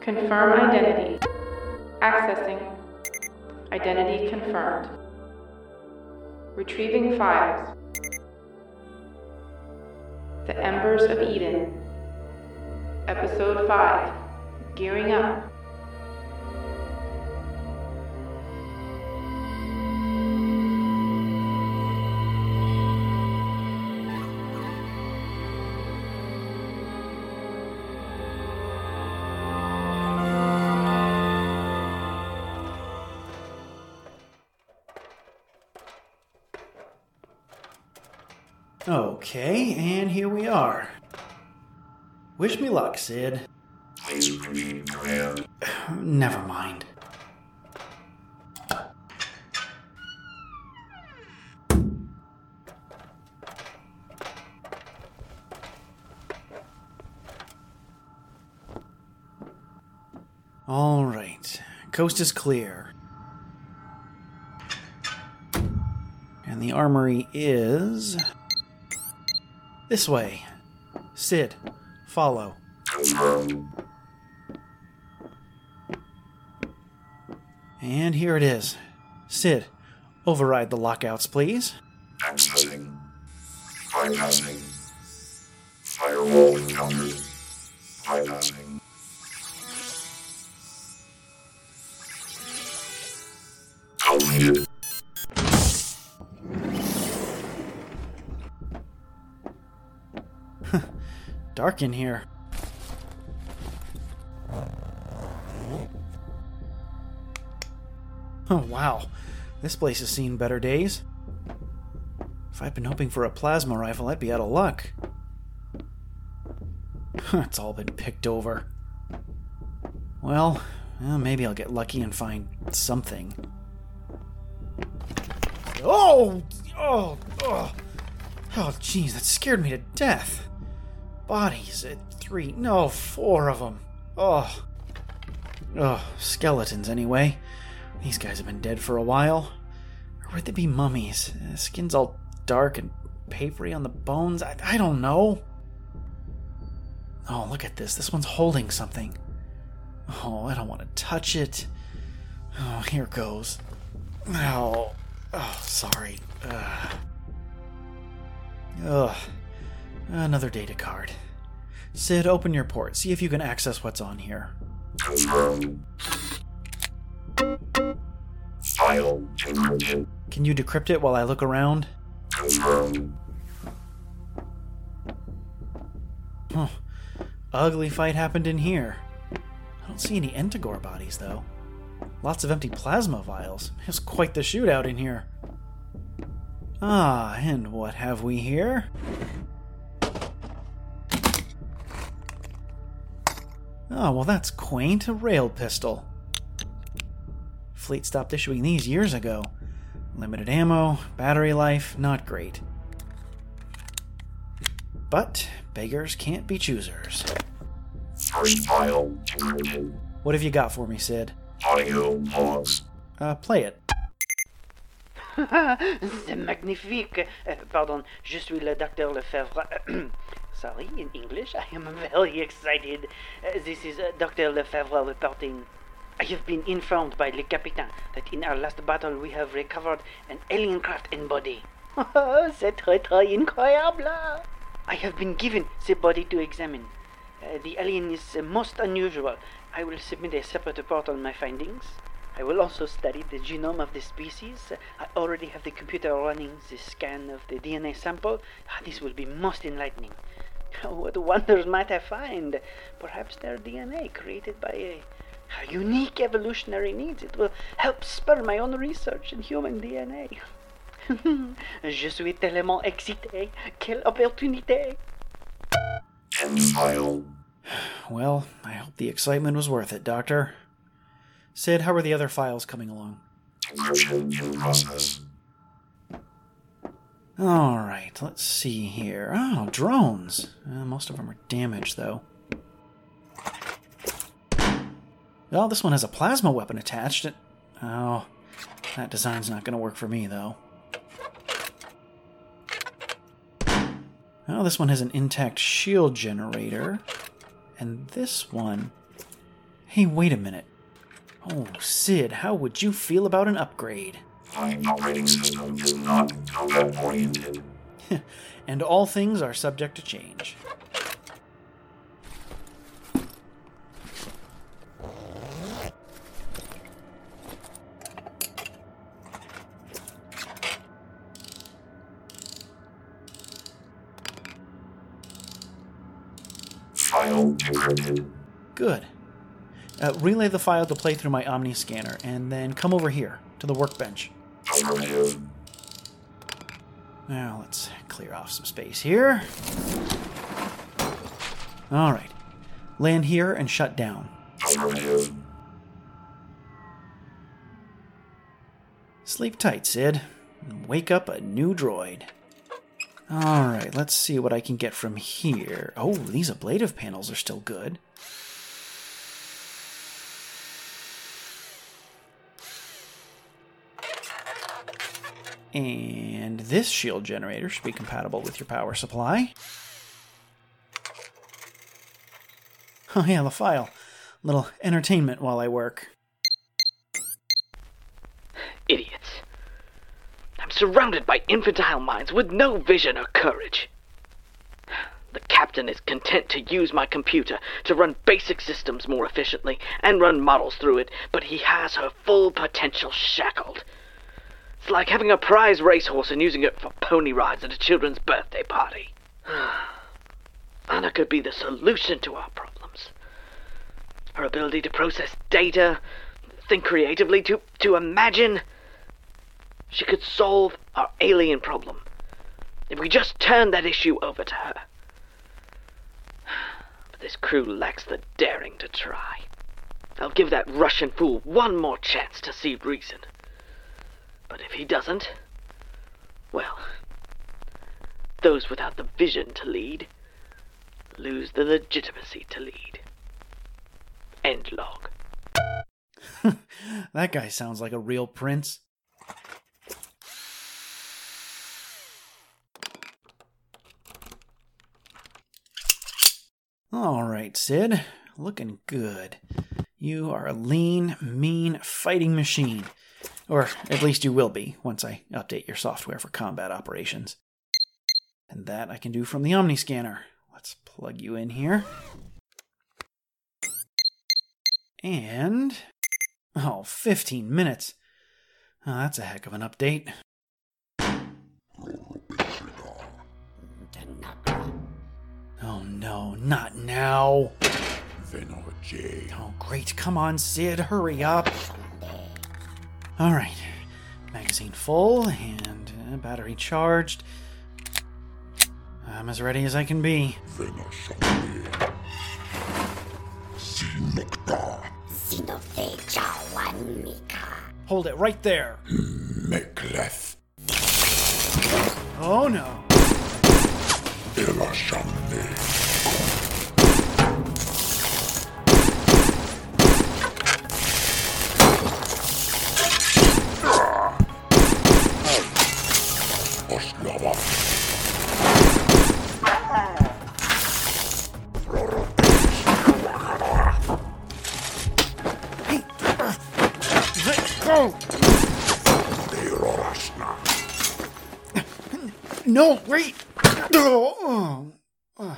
Confirm identity. Accessing. Identity confirmed. Retrieving files. The Embers of Eden. Episode 5. Gearing up. Okay, and here we are. Wish me luck, Sid. Please. Never mind. All right, coast is clear. And the armory is. This way. Sid, follow. And here it is. Sid, override the lockouts, please. Accessing. Bypassing. Firewall encountered. Bypassing. Dark in here. Oh, wow. This place has seen better days. If I'd been hoping for a plasma rifle, I'd be out of luck. it's all been picked over. Well, well, maybe I'll get lucky and find something. Oh! Oh! Oh! Oh, jeez, that scared me to death. Bodies at three, no, four of them. Oh. Oh, skeletons anyway. These guys have been dead for a while. Or would they be mummies? Uh, skin's all dark and papery on the bones. I, I don't know. Oh, look at this. This one's holding something. Oh, I don't want to touch it. Oh, here goes. Oh, oh, sorry. Ugh. Ugh. Another data card. Sid, open your port. See if you can access what's on here. File. Can you decrypt it while I look around? Confirmed. Huh. Ugly fight happened in here. I don't see any Entigor bodies, though. Lots of empty plasma vials. It was quite the shootout in here. Ah, and what have we here? Oh, well, that's quaint. A rail pistol. Fleet stopped issuing these years ago. Limited ammo, battery life, not great. But beggars can't be choosers. First file encrypted. What have you got for me, Sid? Audio logs. Uh, play it. C'est magnifique. Uh, pardon, je suis le docteur Lefebvre. Sorry, in English, I am very excited. Uh, this is uh, Dr. Lefebvre reporting. I have been informed by Le Capitaine that in our last battle we have recovered an alien craft and body. C'est très très incroyable. I have been given the body to examine. Uh, the alien is most unusual. I will submit a separate report on my findings. I will also study the genome of the species. I already have the computer running the scan of the DNA sample. Ah, This will be most enlightening. What wonders might I find? Perhaps their DNA created by a, a unique evolutionary needs. It will help spur my own research in human DNA. Je suis tellement excité. Quelle opportunité! End file. Well, I hope the excitement was worth it, Doctor. Sid, how are the other files coming along? Encryption in process. Alright, let's see here. Oh, drones. Uh, most of them are damaged, though. Oh, this one has a plasma weapon attached. It- Oh, that design's not going to work for me, though. Oh, this one has an intact shield generator. And this one Hey, wait a minute. Oh, Sid, how would you feel about an upgrade? My operating system is not combat oriented. and all things are subject to change. File decrypted. Good. Uh, relay the file to play through my Omni scanner, and then come over here to the workbench. Now let's clear off some space here. All right. Land here and shut down. Sleep tight, Sid. Wake up a new droid. All right, let's see what I can get from here. Oh, these ablative panels are still good. And this shield generator should be compatible with your power supply. Oh, yeah, the file. Little entertainment while I work. Idiots. I'm surrounded by infantile minds with no vision or courage. The captain is content to use my computer to run basic systems more efficiently and run models through it, but he has her full potential shackled. It's like having a prize racehorse and using it for pony rides at a children's birthday party. Anna could be the solution to our problems. Her ability to process data, think creatively, to, to imagine. She could solve our alien problem if we just turn that issue over to her. But this crew lacks the daring to try. I'll give that Russian fool one more chance to see reason. But if he doesn't, well, those without the vision to lead lose the legitimacy to lead. End log. That guy sounds like a real prince. All right, Sid. Looking good. You are a lean, mean fighting machine. Or at least you will be once I update your software for combat operations. And that I can do from the Omni scanner. Let's plug you in here. And. Oh, 15 minutes. Oh, that's a heck of an update. Oh no, not now. Oh, great. Come on, Sid, hurry up. All right. Magazine full and uh, battery charged. I'm as ready as I can be. Hold it right there. Meklef Oh no. No, wait. Oh, oh.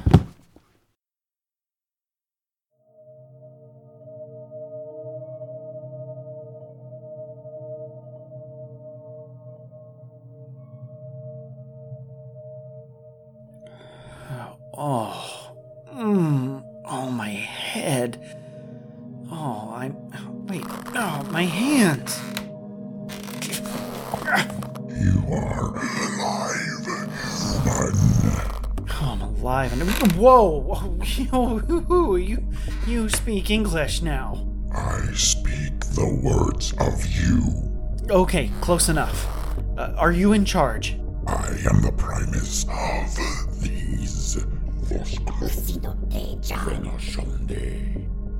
Oh, mm, oh, my head. Oh, I'm. Wait, oh, my hands. I'm alive. And whoa, you, you, speak English now. I speak the words of you. Okay, close enough. Uh, are you in charge? I am the primus of these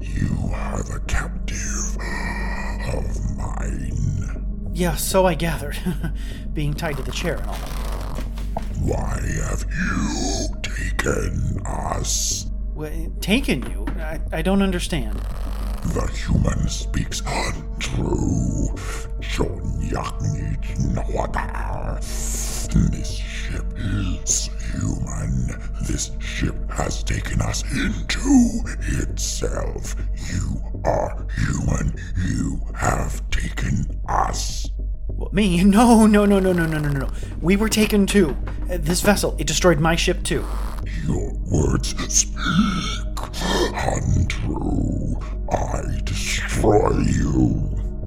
You are the captive of mine. Yeah, so I gathered. Being tied to the chair and all. Why have you taken us? Wha- taken you? I, I don't understand. The human speaks untrue. This ship is human. This ship has taken us into itself. You are human. You have taken us. Me? No, no, no, no, no, no, no, no. We were taken too. Uh, This vessel, it destroyed my ship too. Your words speak untrue. I destroy you.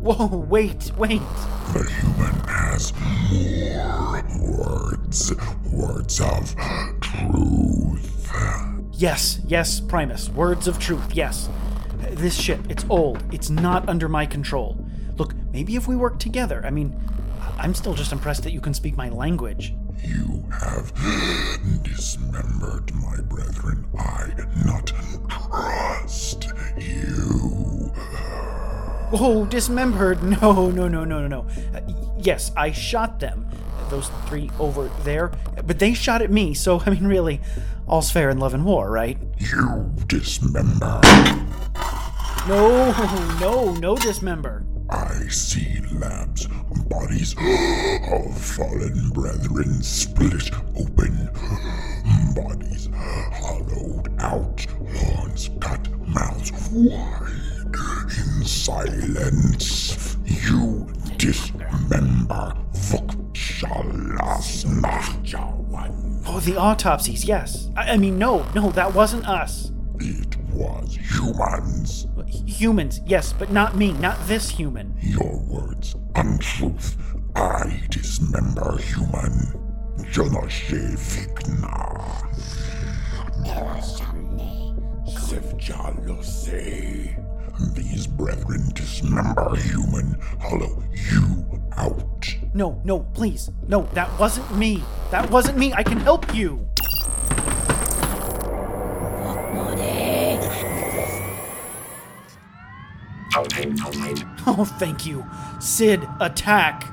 Whoa, wait, wait. The human has more words, words of truth. Yes, yes, Primus. Words of truth, yes. This ship, it's old. It's not under my control. Maybe if we work together. I mean, I'm still just impressed that you can speak my language. You have dismembered my brethren. I not trust you. Oh, dismembered. No, no, no, no, no, no. Uh, yes, I shot them. Those three over there. But they shot at me, so, I mean, really, all's fair in love and war, right? You dismember. No, no, no dismember. I see labs, bodies of fallen brethren split open. Bodies hollowed out, lawns cut, mouths wide. In silence, you dismember. Oh, the autopsies, yes. I, I mean, no, no, that wasn't us. It was humans. Humans, yes, but not me, not this human. Your words, untruth. I dismember human. Jonoshe Vikna. Sivjalose. These brethren dismember human. Hollow you out. No, no, please. No, that wasn't me. That wasn't me. I can help you. Update complete. Oh, thank you. Sid, attack.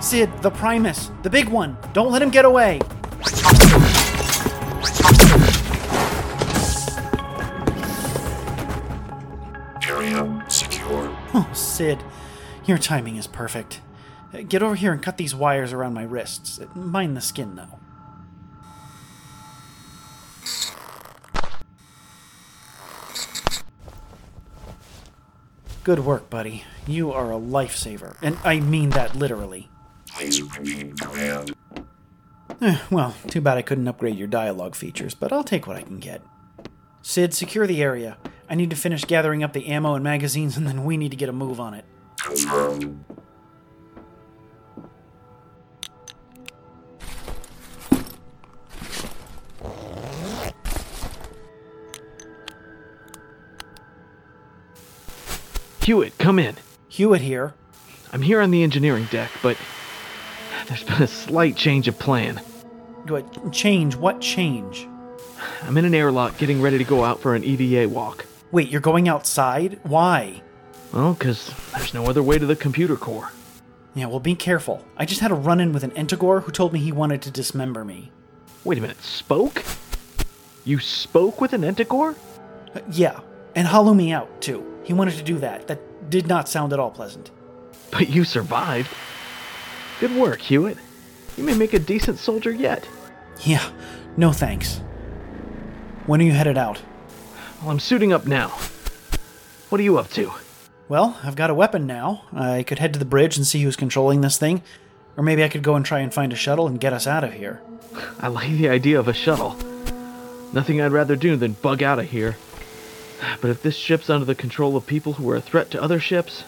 Sid, the Primus, the big one. Don't let him get away. Sid, your timing is perfect. Get over here and cut these wires around my wrists. Mind the skin, though. Good work, buddy. You are a lifesaver. And I mean that literally. Eh, well, too bad I couldn't upgrade your dialogue features, but I'll take what I can get. Sid, secure the area. I need to finish gathering up the ammo and magazines, and then we need to get a move on it. Hewitt, come in. Hewitt here. I'm here on the engineering deck, but there's been a slight change of plan. What change? What change? I'm in an airlock getting ready to go out for an EVA walk. Wait, you're going outside? Why? Well, 'cause there's no other way to the computer core. Yeah, well, be careful. I just had a run in with an Entagore who told me he wanted to dismember me. Wait a minute, spoke? You spoke with an Entigore? Uh, yeah, and hollow me out, too. He wanted to do that. That did not sound at all pleasant. But you survived. Good work, Hewitt. You may make a decent soldier yet. Yeah, no thanks. When are you headed out? Well, I'm suiting up now. What are you up to? Well, I've got a weapon now. I could head to the bridge and see who's controlling this thing. Or maybe I could go and try and find a shuttle and get us out of here. I like the idea of a shuttle. Nothing I'd rather do than bug out of here. But if this ship's under the control of people who are a threat to other ships,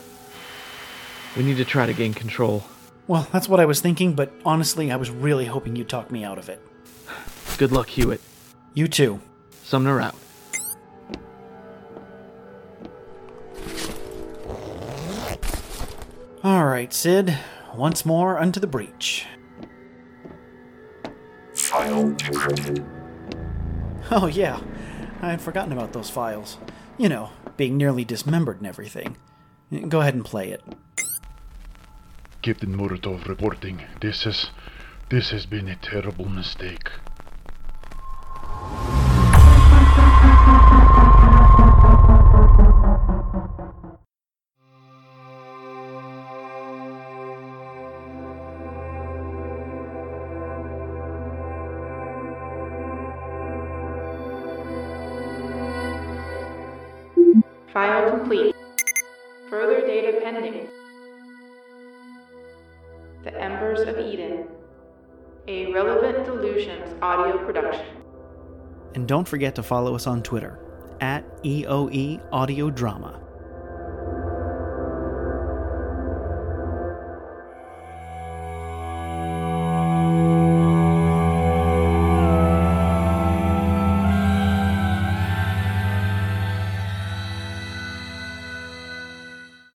we need to try to gain control. Well, that's what I was thinking, but honestly, I was really hoping you'd talk me out of it. Good luck, Hewitt. You too. Sumner out. All right, Sid. Once more unto the breach. File decrypted. Oh, yeah. I had forgotten about those files. You know, being nearly dismembered and everything. Go ahead and play it. Captain Muratov reporting. This has this has been a terrible mistake. Further data pending. The Embers of Eden. A Relevant Delusions audio production. And don't forget to follow us on Twitter at EOE Audio Drama.